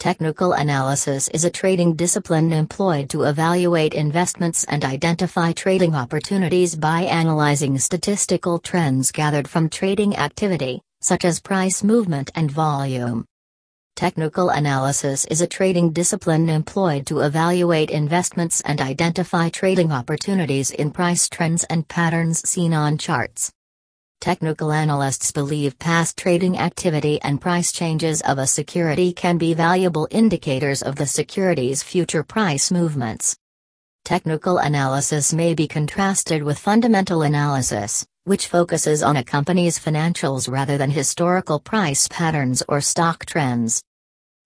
Technical analysis is a trading discipline employed to evaluate investments and identify trading opportunities by analyzing statistical trends gathered from trading activity, such as price movement and volume. Technical analysis is a trading discipline employed to evaluate investments and identify trading opportunities in price trends and patterns seen on charts. Technical analysts believe past trading activity and price changes of a security can be valuable indicators of the security's future price movements. Technical analysis may be contrasted with fundamental analysis, which focuses on a company's financials rather than historical price patterns or stock trends.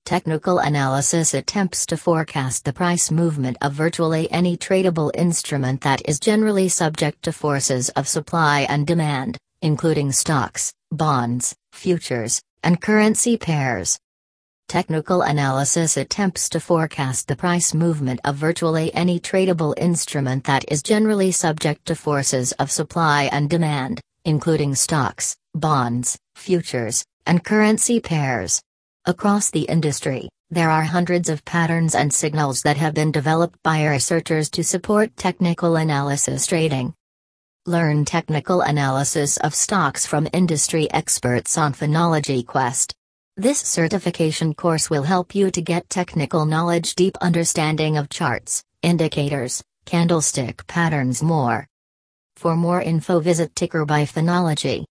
Technical analysis attempts to forecast the price movement of virtually any tradable instrument that is generally subject to forces of supply and demand including stocks, bonds, futures, and currency pairs. Technical analysis attempts to forecast the price movement of virtually any tradable instrument that is generally subject to forces of supply and demand, including stocks, bonds, futures, and currency pairs. Across the industry, there are hundreds of patterns and signals that have been developed by researchers to support technical analysis trading. Learn technical analysis of stocks from industry experts on Finology Quest. This certification course will help you to get technical knowledge, deep understanding of charts, indicators, candlestick patterns, more. For more info, visit Ticker by Finology.